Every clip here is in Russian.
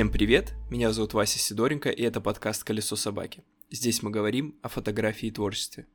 Всем привет, меня зовут Вася Сидоренко, и это подкаст «Колесо собаки». Здесь мы говорим о фотографии и творчестве.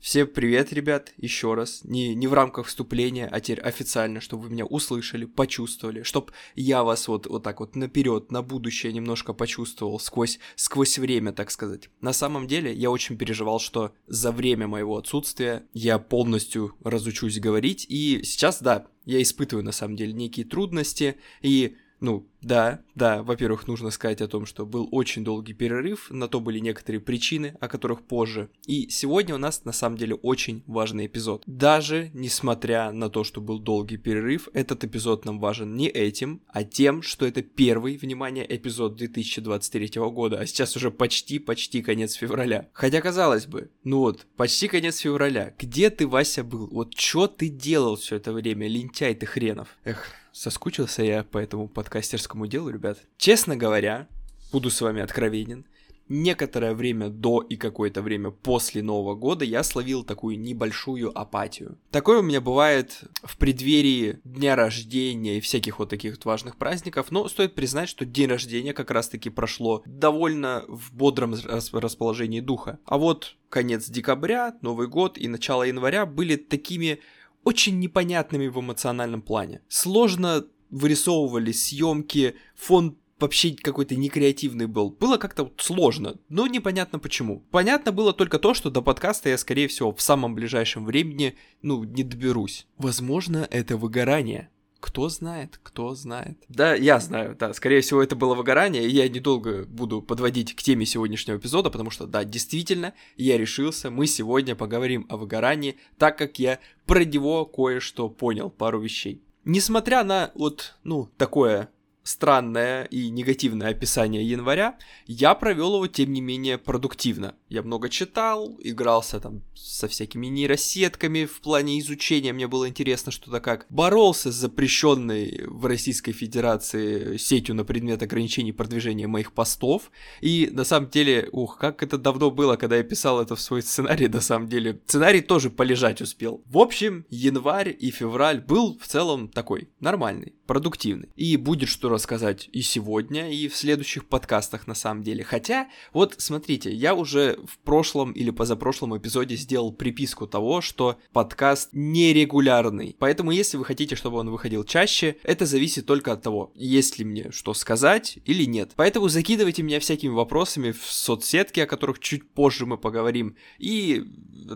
Всем привет, ребят, еще раз. Не, не в рамках вступления, а теперь официально, чтобы вы меня услышали, почувствовали, чтобы я вас вот, вот так вот наперед, на будущее немножко почувствовал сквозь, сквозь время, так сказать. На самом деле, я очень переживал, что за время моего отсутствия я полностью разучусь говорить, и сейчас, да, я испытываю на самом деле некие трудности, и ну, да, да, во-первых, нужно сказать о том, что был очень долгий перерыв, на то были некоторые причины, о которых позже. И сегодня у нас на самом деле очень важный эпизод. Даже несмотря на то, что был долгий перерыв, этот эпизод нам важен не этим, а тем, что это первый, внимание, эпизод 2023 года, а сейчас уже почти-почти конец февраля. Хотя, казалось бы, ну вот, почти конец февраля. Где ты, Вася, был? Вот что ты делал все это время, лентяй ты хренов? Эх, соскучился я по этому подкастерскому делу, ребят. Честно говоря, буду с вами откровенен, некоторое время до и какое-то время после Нового года я словил такую небольшую апатию. Такое у меня бывает в преддверии дня рождения и всяких вот таких вот важных праздников, но стоит признать, что день рождения как раз-таки прошло довольно в бодром расположении духа. А вот конец декабря, Новый год и начало января были такими очень непонятными в эмоциональном плане. Сложно вырисовывались съемки, фон вообще какой-то некреативный был. Было как-то сложно, но непонятно почему. Понятно было только то, что до подкаста я, скорее всего, в самом ближайшем времени, ну, не доберусь. Возможно, это выгорание. Кто знает, кто знает. Да, я знаю, да, скорее всего, это было выгорание, и я недолго буду подводить к теме сегодняшнего эпизода, потому что, да, действительно, я решился, мы сегодня поговорим о выгорании, так как я про него кое-что понял, пару вещей. Несмотря на вот, ну, такое странное и негативное описание января, я провел его, тем не менее, продуктивно. Я много читал, игрался там со всякими нейросетками в плане изучения, мне было интересно что-то как. Боролся с запрещенной в Российской Федерации сетью на предмет ограничений продвижения моих постов. И на самом деле, ух, как это давно было, когда я писал это в свой сценарий, на самом деле. Сценарий тоже полежать успел. В общем, январь и февраль был в целом такой, нормальный, продуктивный. И будет что рассказать и сегодня, и в следующих подкастах на самом деле. Хотя, вот смотрите, я уже в прошлом или позапрошлом эпизоде сделал приписку того, что подкаст нерегулярный. Поэтому, если вы хотите, чтобы он выходил чаще, это зависит только от того, есть ли мне что сказать или нет. Поэтому закидывайте меня всякими вопросами в соцсетки, о которых чуть позже мы поговорим. И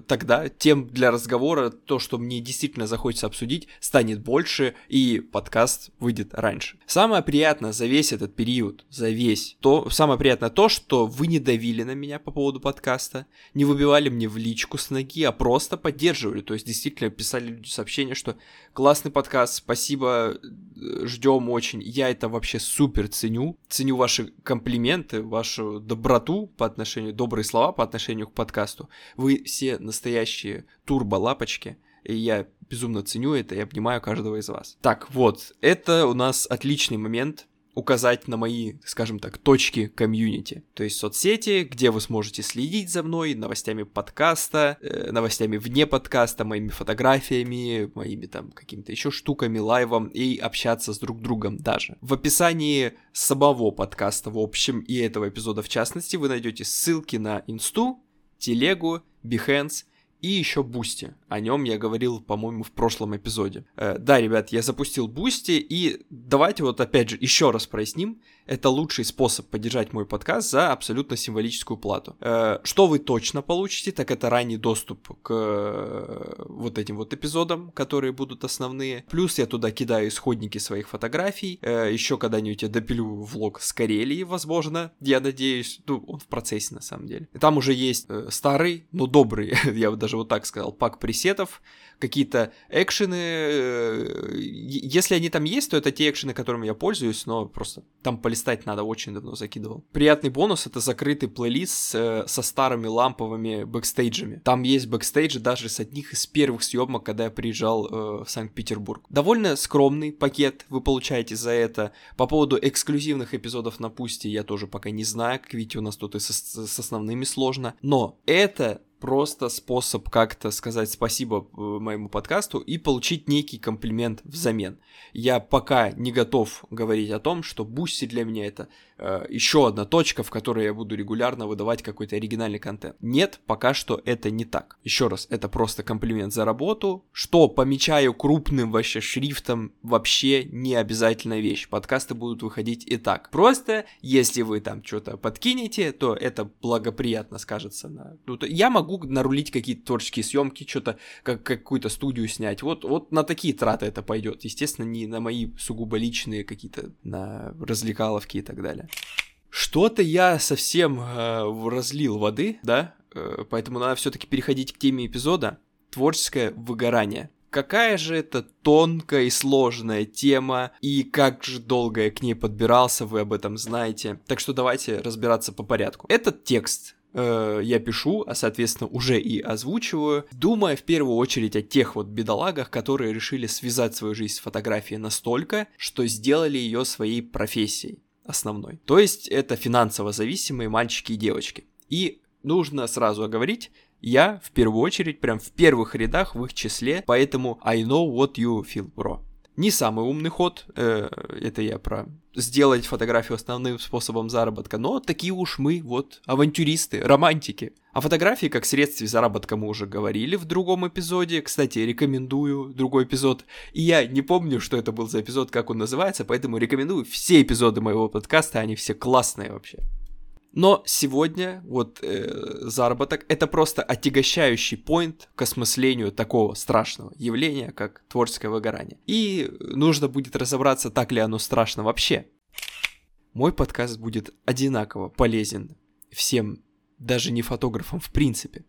тогда тем для разговора, то, что мне действительно захочется обсудить, станет больше, и подкаст выйдет раньше. Самое приятное за весь этот период, за весь, то самое приятное то, что вы не давили на меня по поводу подкаста, не выбивали мне в личку с ноги, а просто поддерживали. То есть действительно писали люди сообщения, что классный подкаст, спасибо, э, ждем очень. Я это вообще супер ценю. Ценю ваши комплименты, вашу доброту по отношению, добрые слова по отношению к подкасту. Вы все настоящие турбо-лапочки. И я безумно ценю это и обнимаю каждого из вас. Так, вот, это у нас отличный момент указать на мои, скажем так, точки комьюнити. То есть соцсети, где вы сможете следить за мной, новостями подкаста, э, новостями вне подкаста, моими фотографиями, моими там какими-то еще штуками, лайвом и общаться с друг другом даже. В описании самого подкаста, в общем, и этого эпизода в частности, вы найдете ссылки на инсту, телегу, Behance и еще Boosty. О нем я говорил, по-моему, в прошлом эпизоде. Э, да, ребят, я запустил Boosty, и давайте вот опять же еще раз проясним. Это лучший способ поддержать мой подкаст за абсолютно символическую плату. Э, что вы точно получите, так это ранний доступ к э, вот этим вот эпизодам, которые будут основные. Плюс я туда кидаю исходники своих фотографий. Э, еще когда-нибудь я допилю влог с Карелии, возможно, я надеюсь. Ну, он в процессе на самом деле. Там уже есть э, старый, но добрый, я бы даже вот так сказал, пак пресетов, какие-то экшены. Э, если они там есть, то это те экшены, которыми я пользуюсь, но просто там полистать надо, очень давно закидывал. Приятный бонус — это закрытый плейлист э, со старыми ламповыми бэкстейджами. Там есть бэкстейджи даже с одних из первых съемок, когда я приезжал э, в Санкт-Петербург. Довольно скромный пакет вы получаете за это. По поводу эксклюзивных эпизодов на Boosty я тоже пока не знаю, как видите, у нас тут и с основными сложно. Но это просто способ как-то сказать спасибо э, моему подкасту и получить некий комплимент взамен. Я пока не готов говорить о том, что Boosty для меня это еще одна точка, в которой я буду регулярно выдавать какой-то оригинальный контент. Нет, пока что это не так. Еще раз, это просто комплимент за работу, что помечаю крупным вообще шрифтом, вообще не обязательная вещь. Подкасты будут выходить и так. Просто, если вы там что-то подкинете, то это благоприятно скажется на... Ну, я могу нарулить какие-то творческие съемки, что-то, как, какую-то студию снять. Вот, вот на такие траты это пойдет. Естественно, не на мои сугубо личные какие-то, на развлекаловки и так далее. Что-то я совсем э, разлил воды, да, э, поэтому надо все-таки переходить к теме эпизода. Творческое выгорание. Какая же это тонкая и сложная тема, и как же долго я к ней подбирался, вы об этом знаете. Так что давайте разбираться по порядку. Этот текст э, я пишу, а соответственно уже и озвучиваю, думая в первую очередь о тех вот бедолагах, которые решили связать свою жизнь с фотографией настолько, что сделали ее своей профессией основной. То есть это финансово зависимые мальчики и девочки. И нужно сразу оговорить, я в первую очередь прям в первых рядах в их числе, поэтому I know what you feel, bro. Не самый умный ход, э, это я про сделать фотографию основным способом заработка, но такие уж мы, вот, авантюристы, романтики. О фотографии как средстве заработка мы уже говорили в другом эпизоде, кстати, рекомендую другой эпизод, и я не помню, что это был за эпизод, как он называется, поэтому рекомендую все эпизоды моего подкаста, они все классные вообще. Но сегодня вот э, заработок это просто отягощающий поинт к осмыслению такого страшного явления, как творческое выгорание. И нужно будет разобраться, так ли оно страшно вообще. Мой подкаст будет одинаково полезен всем, даже не фотографам в принципе.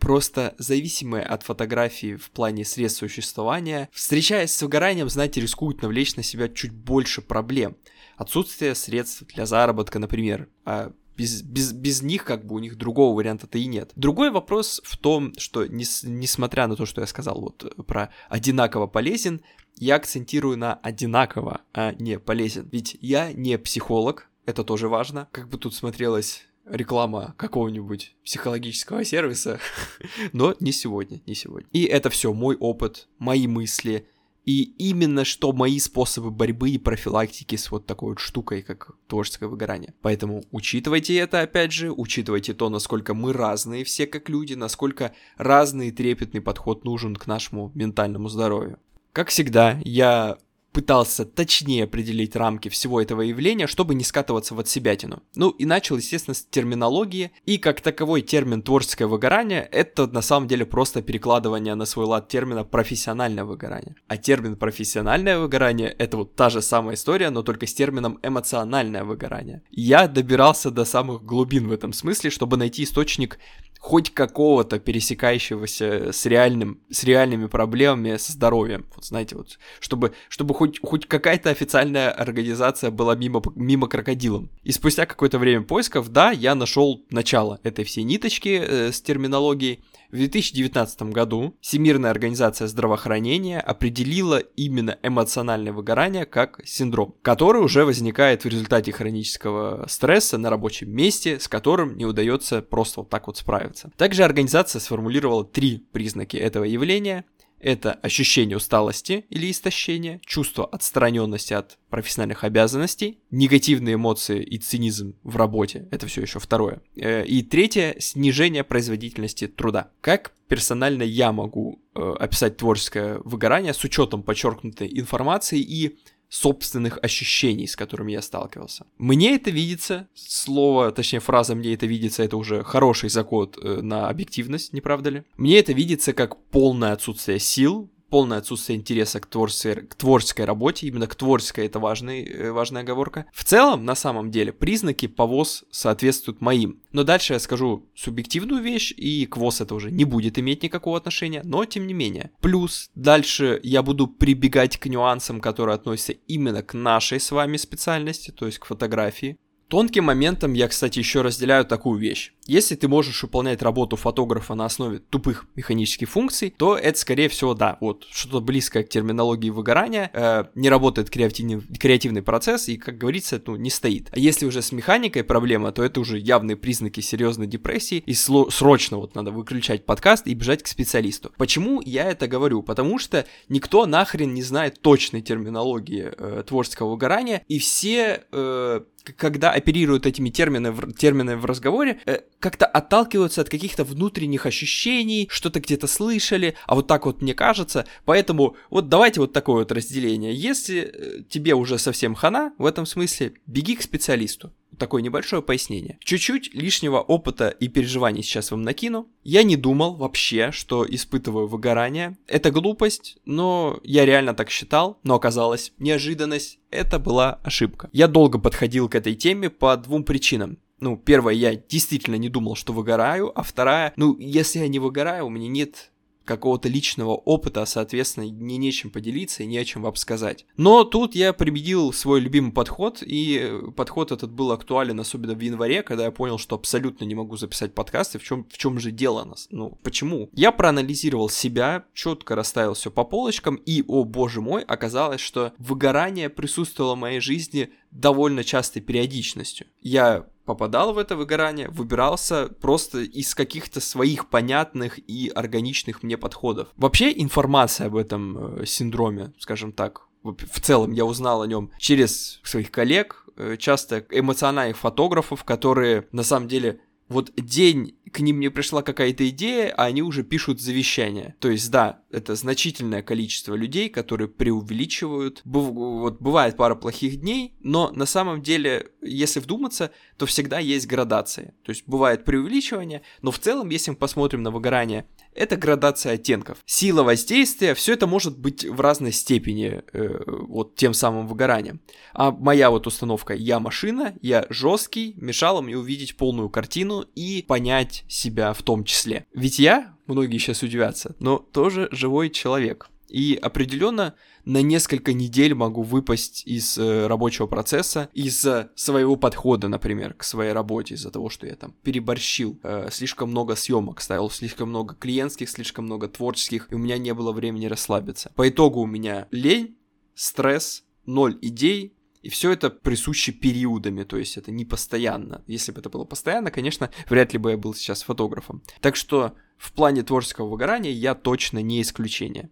Просто зависимые от фотографии в плане средств существования, встречаясь с выгоранием, знаете, рискуют навлечь на себя чуть больше проблем. Отсутствие средств для заработка, например, а без, без, без них как бы у них другого варианта-то и нет. Другой вопрос в том, что не, несмотря на то, что я сказал вот про одинаково полезен, я акцентирую на одинаково, а не полезен. Ведь я не психолог, это тоже важно. Как бы тут смотрелась реклама какого-нибудь психологического сервиса, но не сегодня, не сегодня. И это все мой опыт, мои мысли, и именно что мои способы борьбы и профилактики с вот такой вот штукой, как творческое выгорание. Поэтому учитывайте это, опять же, учитывайте то, насколько мы разные все как люди, насколько разный трепетный подход нужен к нашему ментальному здоровью. Как всегда, я пытался точнее определить рамки всего этого явления, чтобы не скатываться в отсебятину. Ну и начал, естественно, с терминологии, и как таковой термин творческое выгорание — это на самом деле просто перекладывание на свой лад термина профессиональное выгорание. А термин профессиональное выгорание — это вот та же самая история, но только с термином эмоциональное выгорание. Я добирался до самых глубин в этом смысле, чтобы найти источник хоть какого-то пересекающегося с, реальным, с реальными проблемами со здоровьем. Вот знаете, вот, чтобы, чтобы хоть, хоть какая-то официальная организация была мимо, мимо крокодилом. И спустя какое-то время поисков, да, я нашел начало этой всей ниточки э, с терминологией, в 2019 году Всемирная организация здравоохранения определила именно эмоциональное выгорание как синдром, который уже возникает в результате хронического стресса на рабочем месте, с которым не удается просто вот так вот справиться. Также организация сформулировала три признаки этого явления это ощущение усталости или истощения, чувство отстраненности от профессиональных обязанностей, негативные эмоции и цинизм в работе, это все еще второе. Э, и третье, снижение производительности труда. Как персонально я могу э, описать творческое выгорание с учетом подчеркнутой информации и собственных ощущений, с которыми я сталкивался. Мне это видится, слово, точнее фраза «мне это видится» — это уже хороший заход э, на объективность, не правда ли? Мне это видится как полное отсутствие сил, полное отсутствие интереса к творческой, к творческой работе, именно к творческой это важный, э, важная оговорка. В целом, на самом деле, признаки ПОВОЗ соответствуют моим. Но дальше я скажу субъективную вещь, и к ВОЗ это уже не будет иметь никакого отношения, но тем не менее. Плюс дальше я буду прибегать к нюансам, которые относятся именно к нашей с вами специальности, то есть к фотографии, Тонким моментом я, кстати, еще разделяю такую вещь. Если ты можешь выполнять работу фотографа на основе тупых механических функций, то это, скорее всего, да, вот что-то близкое к терминологии выгорания, э, не работает креативный, креативный процесс и, как говорится, ну, не стоит. А если уже с механикой проблема, то это уже явные признаки серьезной депрессии, и сло- срочно вот надо выключать подкаст и бежать к специалисту. Почему я это говорю? Потому что никто нахрен не знает точной терминологии э, творческого выгорания, и все э, когда оперируют этими терминами, терминами в разговоре, э, как-то отталкиваются от каких-то внутренних ощущений, что-то где-то слышали, а вот так вот мне кажется. Поэтому вот давайте вот такое вот разделение. Если э, тебе уже совсем хана в этом смысле, беги к специалисту. Такое небольшое пояснение. Чуть-чуть лишнего опыта и переживаний сейчас вам накину. Я не думал вообще, что испытываю выгорание. Это глупость, но я реально так считал. Но оказалось, неожиданность, это была ошибка. Я долго подходил к этой теме по двум причинам ну, первое, я действительно не думал, что выгораю, а вторая, ну, если я не выгораю, у меня нет какого-то личного опыта, а, соответственно, не нечем поделиться и не о чем вам сказать. Но тут я применил свой любимый подход, и подход этот был актуален особенно в январе, когда я понял, что абсолютно не могу записать подкасты, в чем, в чем же дело нас, ну, почему? Я проанализировал себя, четко расставил все по полочкам, и, о боже мой, оказалось, что выгорание присутствовало в моей жизни довольно частой периодичностью. Я попадал в это выгорание, выбирался просто из каких-то своих понятных и органичных мне подходов. Вообще информация об этом э, синдроме, скажем так, в целом я узнал о нем через своих коллег, э, часто эмоциональных фотографов, которые на самом деле вот день к ним не пришла какая-то идея, а они уже пишут завещание. То есть, да, это значительное количество людей, которые преувеличивают. Быв, вот бывает пара плохих дней, но на самом деле, если вдуматься, то всегда есть градация. То есть бывает преувеличивание, но в целом, если мы посмотрим на выгорание это градация оттенков. Сила воздействия, все это может быть в разной степени э, вот тем самым выгоранием. А моя вот установка «я машина», «я жесткий» мешала мне увидеть полную картину и понять себя в том числе. Ведь я, многие сейчас удивятся, но тоже живой человек. И определенно на несколько недель могу выпасть из э, рабочего процесса из-за своего подхода, например, к своей работе, из-за того, что я там переборщил, э, слишком много съемок ставил, слишком много клиентских, слишком много творческих, и у меня не было времени расслабиться. По итогу у меня лень, стресс, ноль идей, и все это присуще периодами, то есть это не постоянно. Если бы это было постоянно, конечно, вряд ли бы я был сейчас фотографом. Так что в плане творческого выгорания я точно не исключение.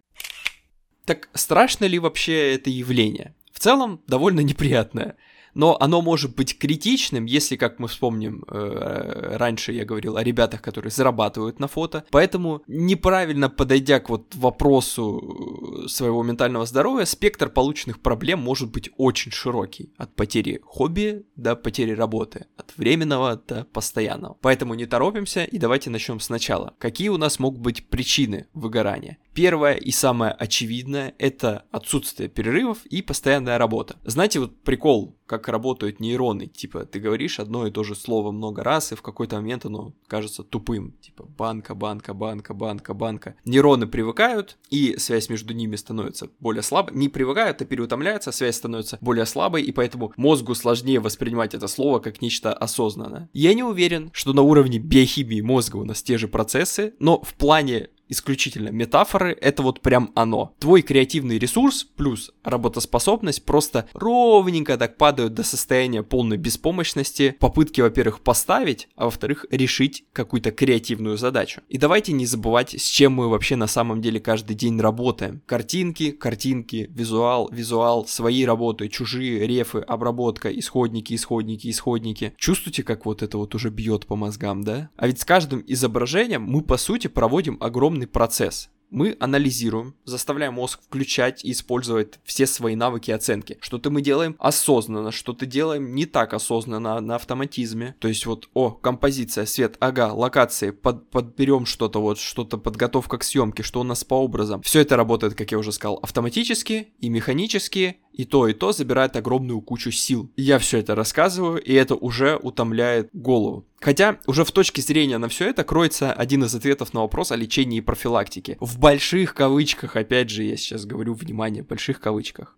Так страшно ли вообще это явление? В целом, довольно неприятное но оно может быть критичным, если, как мы вспомним, э, раньше я говорил о ребятах, которые зарабатывают на фото, поэтому неправильно подойдя к вот вопросу э, своего ментального здоровья, спектр полученных проблем может быть очень широкий, от потери хобби до потери работы, от временного до постоянного. Поэтому не торопимся и давайте начнем сначала. Какие у нас могут быть причины выгорания? Первое и самое очевидное – это отсутствие перерывов и постоянная работа. Знаете, вот прикол, как работают нейроны. Типа, ты говоришь одно и то же слово много раз, и в какой-то момент оно кажется тупым. Типа, банка, банка, банка, банка, банка. Нейроны привыкают, и связь между ними становится более слабой. Не привыкают, а переутомляются, связь становится более слабой, и поэтому мозгу сложнее воспринимать это слово как нечто осознанное. Я не уверен, что на уровне биохимии мозга у нас те же процессы, но в плане исключительно метафоры, это вот прям оно. Твой креативный ресурс плюс работоспособность просто ровненько так падают до состояния полной беспомощности, попытки, во-первых, поставить, а во-вторых, решить какую-то креативную задачу. И давайте не забывать, с чем мы вообще на самом деле каждый день работаем. Картинки, картинки, визуал, визуал, свои работы, чужие, рефы, обработка, исходники, исходники, исходники. Чувствуете, как вот это вот уже бьет по мозгам, да? А ведь с каждым изображением мы, по сути, проводим огромный огромный процесс мы анализируем, заставляем мозг включать и использовать все свои навыки оценки. Что-то мы делаем осознанно, что-то делаем не так осознанно, на автоматизме. То есть вот, о, композиция, свет, ага, локации, под, подберем что-то вот, что-то подготовка к съемке, что у нас по образам. Все это работает, как я уже сказал, автоматически и механически, и то, и то забирает огромную кучу сил. Я все это рассказываю, и это уже утомляет голову. Хотя уже в точке зрения на все это кроется один из ответов на вопрос о лечении и профилактике. В больших кавычках, опять же, я сейчас говорю, внимание, больших кавычках.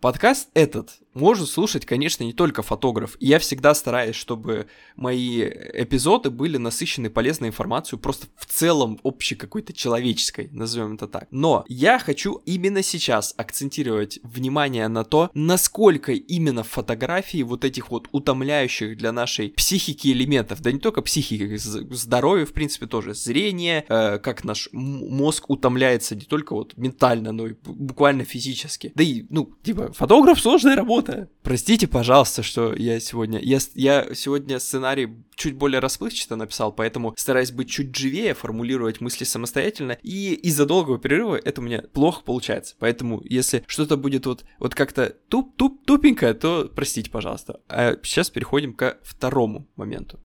Подкаст этот может слушать, конечно, не только фотограф. Я всегда стараюсь, чтобы мои эпизоды были насыщены полезной информацией, просто в целом общей какой-то человеческой, назовем это так. Но я хочу именно сейчас акцентировать внимание на то, насколько именно фотографии вот этих вот утомляющих для нашей психики элементов, да не только психики, здоровья, в принципе, тоже зрение, э, как наш мозг утомляется не только вот ментально, но и буквально физически. Да и, ну, типа, фотограф сложная работа. Простите, пожалуйста, что я сегодня... Я, я сегодня сценарий чуть более расплывчато написал, поэтому стараюсь быть чуть живее, формулировать мысли самостоятельно, и из-за долгого перерыва это у меня плохо получается. Поэтому, если что-то будет вот, вот как-то туп-туп тупенько, то простите, пожалуйста. А сейчас переходим ко второму моменту.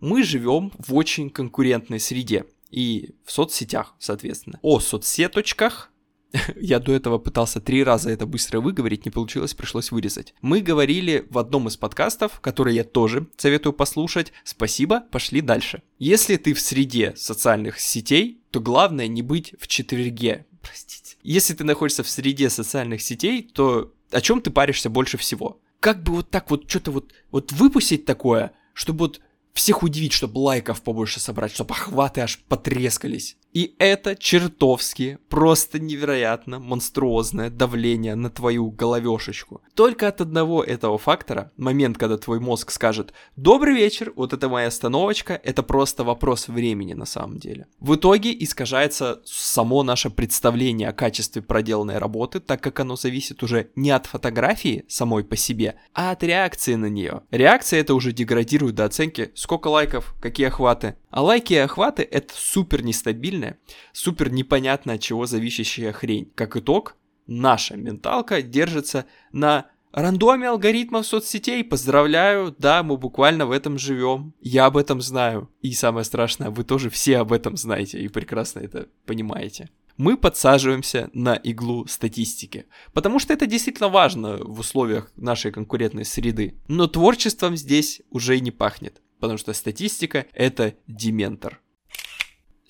Мы живем в очень конкурентной среде и в соцсетях, соответственно. О соцсеточках я до этого пытался три раза это быстро выговорить, не получилось, пришлось вырезать. Мы говорили в одном из подкастов, который я тоже советую послушать. Спасибо, пошли дальше. Если ты в среде социальных сетей, то главное не быть в четверге. Простите. Если ты находишься в среде социальных сетей, то о чем ты паришься больше всего? Как бы вот так вот что-то вот, вот выпустить такое, чтобы вот всех удивить, чтобы лайков побольше собрать, чтобы охваты аж потрескались. И это чертовски, просто невероятно монструозное давление на твою головешечку. Только от одного этого фактора, момент, когда твой мозг скажет «Добрый вечер, вот это моя остановочка», это просто вопрос времени на самом деле. В итоге искажается само наше представление о качестве проделанной работы, так как оно зависит уже не от фотографии самой по себе, а от реакции на нее. Реакция это уже деградирует до оценки сколько лайков, какие охваты. А лайки и охваты это супер нестабильная, супер непонятно от чего зависящая хрень. Как итог, наша менталка держится на рандоме алгоритмов соцсетей. Поздравляю, да, мы буквально в этом живем. Я об этом знаю. И самое страшное, вы тоже все об этом знаете и прекрасно это понимаете мы подсаживаемся на иглу статистики. Потому что это действительно важно в условиях нашей конкурентной среды. Но творчеством здесь уже и не пахнет потому что статистика — это дементор.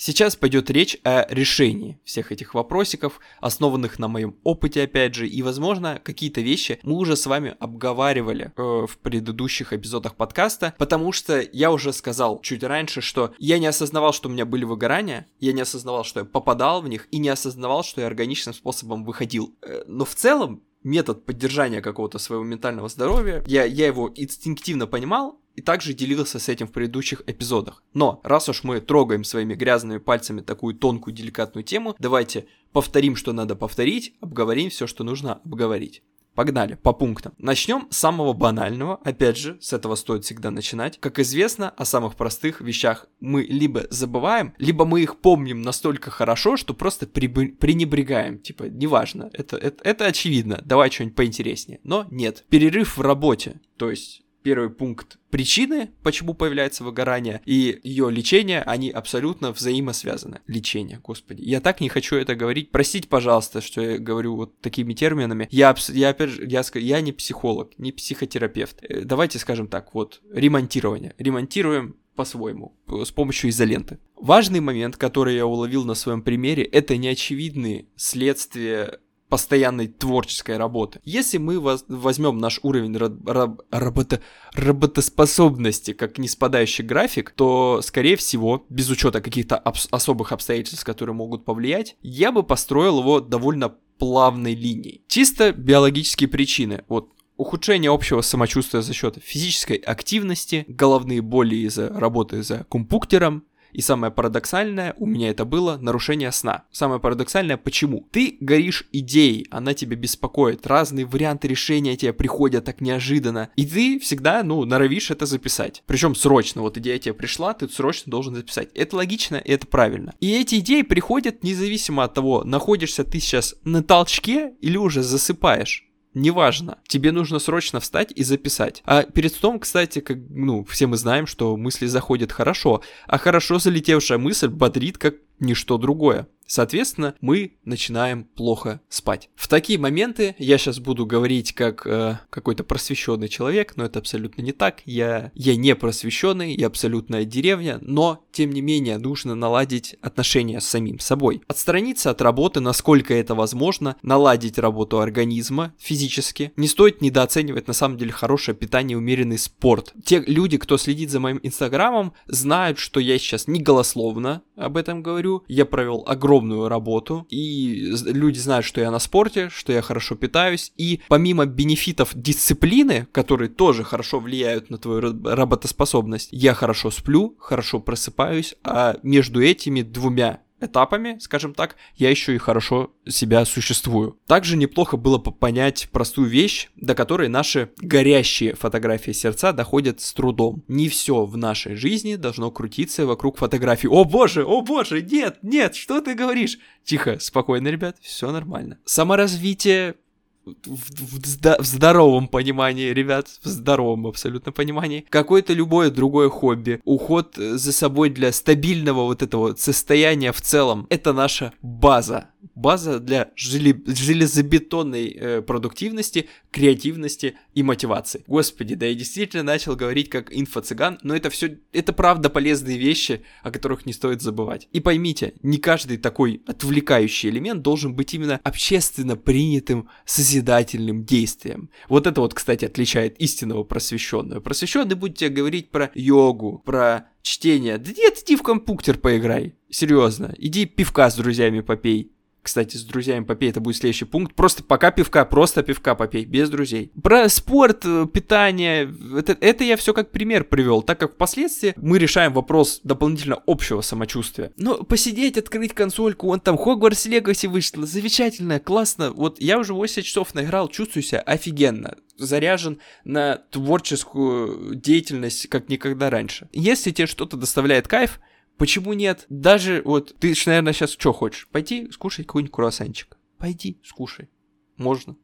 Сейчас пойдет речь о решении всех этих вопросиков, основанных на моем опыте, опять же, и, возможно, какие-то вещи мы уже с вами обговаривали э, в предыдущих эпизодах подкаста, потому что я уже сказал чуть раньше, что я не осознавал, что у меня были выгорания, я не осознавал, что я попадал в них, и не осознавал, что я органичным способом выходил. Э, но в целом метод поддержания какого-то своего ментального здоровья, я, я его инстинктивно понимал, и также делился с этим в предыдущих эпизодах. Но раз уж мы трогаем своими грязными пальцами такую тонкую деликатную тему, давайте повторим, что надо повторить, обговорим все, что нужно обговорить. Погнали, по пунктам. Начнем с самого банального. Опять же, с этого стоит всегда начинать. Как известно, о самых простых вещах мы либо забываем, либо мы их помним настолько хорошо, что просто пренебрегаем. Типа, неважно, это, это, это очевидно, давай что-нибудь поинтереснее. Но нет. Перерыв в работе. То есть первый пункт причины, почему появляется выгорание, и ее лечение, они абсолютно взаимосвязаны. Лечение, господи. Я так не хочу это говорить. Простите, пожалуйста, что я говорю вот такими терминами. Я, я опять же, я, я не психолог, не психотерапевт. Э, давайте скажем так, вот, ремонтирование. Ремонтируем по-своему, с помощью изоленты. Важный момент, который я уловил на своем примере, это неочевидные следствия постоянной творческой работы. Если мы возьмем наш уровень раб работа работоспособности как неспадающий график, то, скорее всего, без учета каких-то особых обстоятельств, которые могут повлиять, я бы построил его довольно плавной линией. Чисто биологические причины. Вот ухудшение общего самочувствия за счет физической активности, головные боли из-за работы за компьютером, и самое парадоксальное, у меня это было нарушение сна. Самое парадоксальное, почему? Ты горишь идеей, она тебя беспокоит, разные варианты решения тебе приходят так неожиданно, и ты всегда, ну, норовишь это записать. Причем срочно, вот идея тебе пришла, ты срочно должен записать. Это логично, и это правильно. И эти идеи приходят независимо от того, находишься ты сейчас на толчке или уже засыпаешь. Неважно, тебе нужно срочно встать и записать. А перед сном, кстати, как, ну, все мы знаем, что мысли заходят хорошо, а хорошо залетевшая мысль бодрит как ничто другое. Соответственно, мы начинаем плохо спать. В такие моменты я сейчас буду говорить как э, какой-то просвещенный человек, но это абсолютно не так. Я, я не просвещенный, я абсолютная деревня, но тем не менее нужно наладить отношения с самим собой. Отстраниться от работы, насколько это возможно, наладить работу организма физически. Не стоит недооценивать на самом деле хорошее питание, умеренный спорт. Те люди, кто следит за моим инстаграмом, знают, что я сейчас не голословно об этом говорю. Я провел огромную работу, и люди знают, что я на спорте, что я хорошо питаюсь, и помимо бенефитов дисциплины, которые тоже хорошо влияют на твою работоспособность, я хорошо сплю, хорошо просыпаюсь, а между этими двумя этапами, скажем так, я еще и хорошо себя существую. Также неплохо было понять простую вещь, до которой наши горящие фотографии сердца доходят с трудом. Не все в нашей жизни должно крутиться вокруг фотографий. О боже, о боже, нет, нет, что ты говоришь? Тихо, спокойно, ребят, все нормально. Саморазвитие в, в, в здоровом понимании, ребят, в здоровом абсолютно понимании, какое-то любое другое хобби, уход за собой для стабильного вот этого состояния в целом, это наша база база для железобетонной э, продуктивности, креативности и мотивации. Господи, да я действительно начал говорить как инфо-цыган, но это все, это правда полезные вещи, о которых не стоит забывать. И поймите, не каждый такой отвлекающий элемент должен быть именно общественно принятым созидательным действием. Вот это вот, кстати, отличает истинного просвещенного. Просвещенный будет тебе говорить про йогу, про чтение. Да нет, иди в компьютер поиграй. Серьезно. Иди пивка с друзьями попей. Кстати, с друзьями попей, это будет следующий пункт. Просто пока пивка, просто пивка попей, без друзей. Про спорт, э, питание, это, это я все как пример привел, так как впоследствии мы решаем вопрос дополнительно общего самочувствия. Но посидеть, открыть консольку, он там Хогвартс Легаси вышло, замечательно, классно. Вот я уже 8 часов наиграл, чувствую себя офигенно заряжен на творческую деятельность, как никогда раньше. Если тебе что-то доставляет кайф, Почему нет? Даже вот ты, наверное, сейчас что хочешь? Пойти скушать какой-нибудь круассанчик. Пойди, скушай. Можно.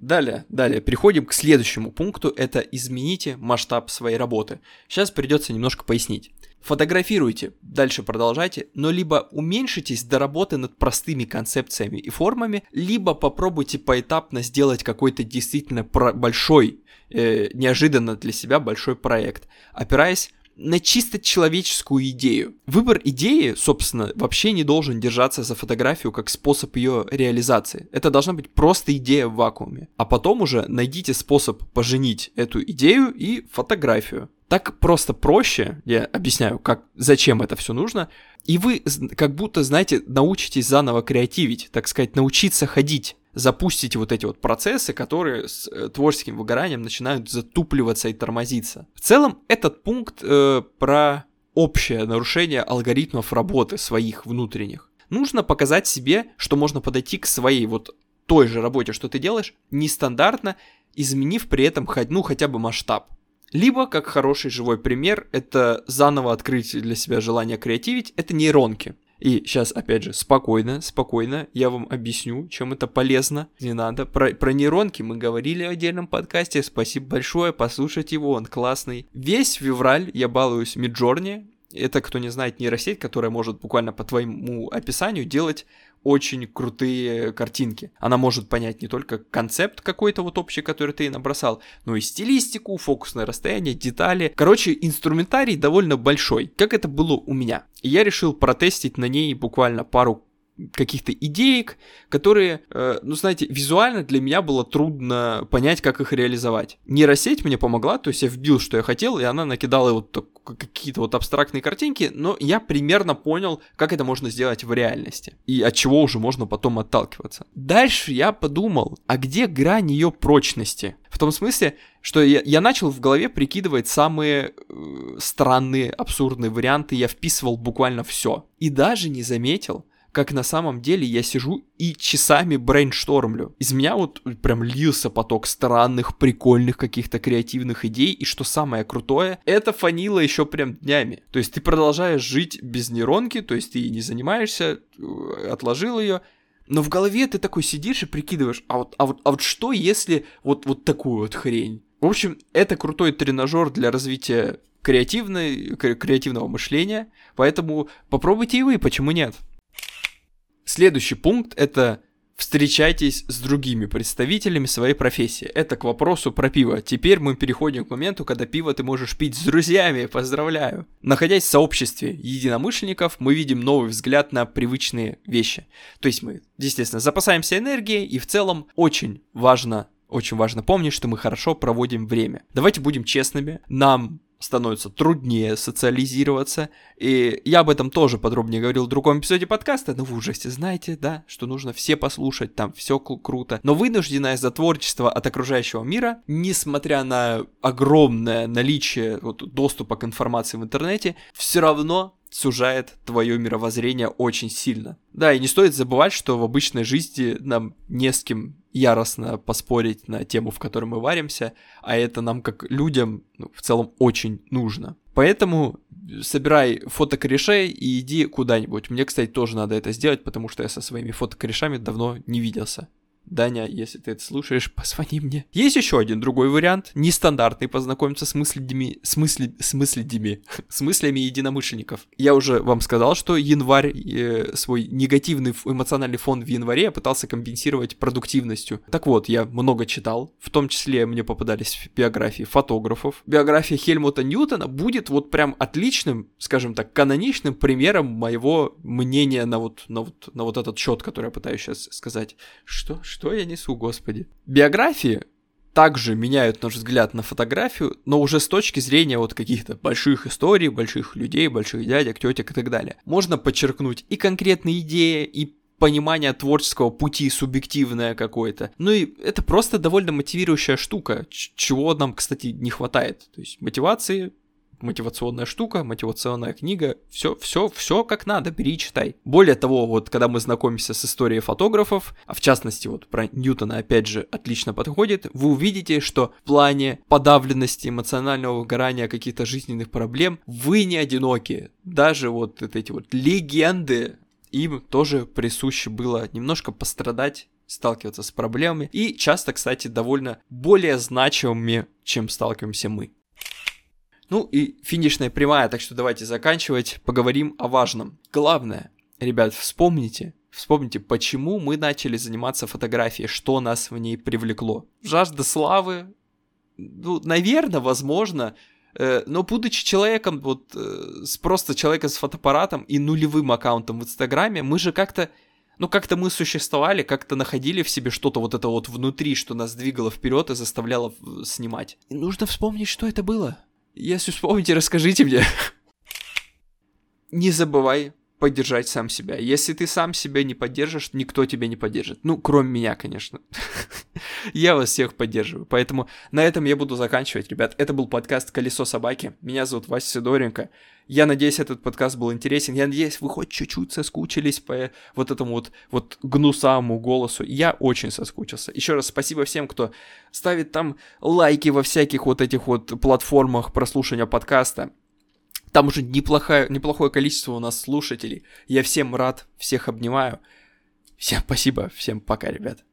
Далее, далее, переходим к следующему пункту, это измените масштаб своей работы. Сейчас придется немножко пояснить. Фотографируйте, дальше продолжайте, но либо уменьшитесь до работы над простыми концепциями и формами, либо попробуйте поэтапно сделать какой-то действительно большой, э, неожиданно для себя большой проект, опираясь на чисто человеческую идею. Выбор идеи, собственно, вообще не должен держаться за фотографию как способ ее реализации. Это должна быть просто идея в вакууме. А потом уже найдите способ поженить эту идею и фотографию. Так просто проще, я объясняю, как, зачем это все нужно, и вы как будто, знаете, научитесь заново креативить, так сказать, научиться ходить запустите вот эти вот процессы, которые с э, творческим выгоранием начинают затупливаться и тормозиться. В целом, этот пункт э, про общее нарушение алгоритмов работы своих внутренних. Нужно показать себе, что можно подойти к своей вот той же работе, что ты делаешь, нестандартно, изменив при этом хоть, ну, хотя бы масштаб. Либо, как хороший живой пример, это заново открыть для себя желание креативить, это нейронки. И сейчас, опять же, спокойно, спокойно, я вам объясню, чем это полезно. Не надо. Про, про нейронки мы говорили в отдельном подкасте. Спасибо большое, послушайте его, он классный. Весь февраль я балуюсь Миджорни. Это, кто не знает, нейросеть, которая может буквально по твоему описанию делать очень крутые картинки. Она может понять не только концепт какой-то вот общий, который ты набросал, но и стилистику, фокусное расстояние, детали. Короче, инструментарий довольно большой, как это было у меня. И я решил протестить на ней буквально пару каких-то идеек, которые, э, ну, знаете, визуально для меня было трудно понять, как их реализовать. Нейросеть мне помогла, то есть я вбил, что я хотел, и она накидала вот так, какие-то вот абстрактные картинки, но я примерно понял, как это можно сделать в реальности, и от чего уже можно потом отталкиваться. Дальше я подумал, а где грань ее прочности? В том смысле, что я, я начал в голове прикидывать самые э, странные, абсурдные варианты, я вписывал буквально все. И даже не заметил, как на самом деле я сижу и часами брейнштормлю. Из меня вот прям лился поток странных, прикольных каких-то креативных идей, и что самое крутое, это фанило еще прям днями. То есть ты продолжаешь жить без нейронки, то есть ты не занимаешься, э, отложил ее, но в голове ты такой сидишь и прикидываешь, а вот, а вот, а вот что если вот, вот такую вот хрень? В общем, это крутой тренажер для развития креативной, креативного мышления, поэтому попробуйте и вы, почему нет? Следующий пункт — это встречайтесь с другими представителями своей профессии. Это к вопросу про пиво. Теперь мы переходим к моменту, когда пиво ты можешь пить с друзьями. Поздравляю. Находясь в сообществе единомышленников, мы видим новый взгляд на привычные вещи. То есть мы, естественно, запасаемся энергией и в целом очень важно очень важно помнить, что мы хорошо проводим время. Давайте будем честными. Нам становится труднее социализироваться. И я об этом тоже подробнее говорил в другом эпизоде подкаста, но вы уже все знаете, да, что нужно все послушать, там все круто. Но вынужденное за творчество от окружающего мира, несмотря на огромное наличие вот, доступа к информации в интернете, все равно сужает твое мировоззрение очень сильно. Да, и не стоит забывать, что в обычной жизни нам не с кем яростно поспорить на тему, в которой мы варимся, а это нам как людям ну, в целом очень нужно. Поэтому собирай фотокорешей и иди куда-нибудь. Мне, кстати, тоже надо это сделать, потому что я со своими фотокорешами давно не виделся. Даня, если ты это слушаешь, позвони мне. Есть еще один другой вариант, нестандартный, познакомиться с мыслями, с, мысли, с, мыслями, с мыслями единомышленников. Я уже вам сказал, что январь, э, свой негативный эмоциональный фон в январе я пытался компенсировать продуктивностью. Так вот, я много читал, в том числе мне попадались биографии фотографов. Биография Хельмута Ньютона будет вот прям отличным, скажем так, каноничным примером моего мнения на вот, на вот, на вот этот счет, который я пытаюсь сейчас сказать. Что? Что я несу, господи? Биографии также меняют наш взгляд на фотографию, но уже с точки зрения вот каких-то больших историй, больших людей, больших дядек, тетек и так далее. Можно подчеркнуть и конкретные идеи, и понимание творческого пути субъективное какое-то. Ну и это просто довольно мотивирующая штука, чего нам, кстати, не хватает. То есть мотивации мотивационная штука, мотивационная книга, все, все, все как надо, бери и читай. Более того, вот когда мы знакомимся с историей фотографов, а в частности вот про Ньютона опять же отлично подходит, вы увидите, что в плане подавленности, эмоционального выгорания, каких-то жизненных проблем, вы не одиноки. Даже вот эти вот легенды, им тоже присуще было немножко пострадать сталкиваться с проблемами и часто, кстати, довольно более значимыми, чем сталкиваемся мы. Ну и финишная прямая, так что давайте заканчивать, поговорим о важном. Главное, ребят, вспомните, вспомните, почему мы начали заниматься фотографией, что нас в ней привлекло. Жажда славы, ну, наверное, возможно, э, но будучи человеком, вот, э, просто человеком с фотоаппаратом и нулевым аккаунтом в Инстаграме, мы же как-то ну, как-то мы существовали, как-то находили в себе что-то вот это вот внутри, что нас двигало вперед и заставляло снимать. И нужно вспомнить, что это было. Если вспомните, расскажите мне. Не забывай поддержать сам себя. Если ты сам себя не поддержишь, никто тебя не поддержит. Ну, кроме меня, конечно. я вас всех поддерживаю. Поэтому на этом я буду заканчивать, ребят. Это был подкаст «Колесо собаки». Меня зовут Вася Сидоренко. Я надеюсь, этот подкаст был интересен. Я надеюсь, вы хоть чуть-чуть соскучились по вот этому вот, вот гнусамому голосу. Я очень соскучился. Еще раз спасибо всем, кто ставит там лайки во всяких вот этих вот платформах прослушивания подкаста. Там уже неплохое, неплохое количество у нас слушателей. Я всем рад, всех обнимаю. Всем спасибо, всем пока, ребят.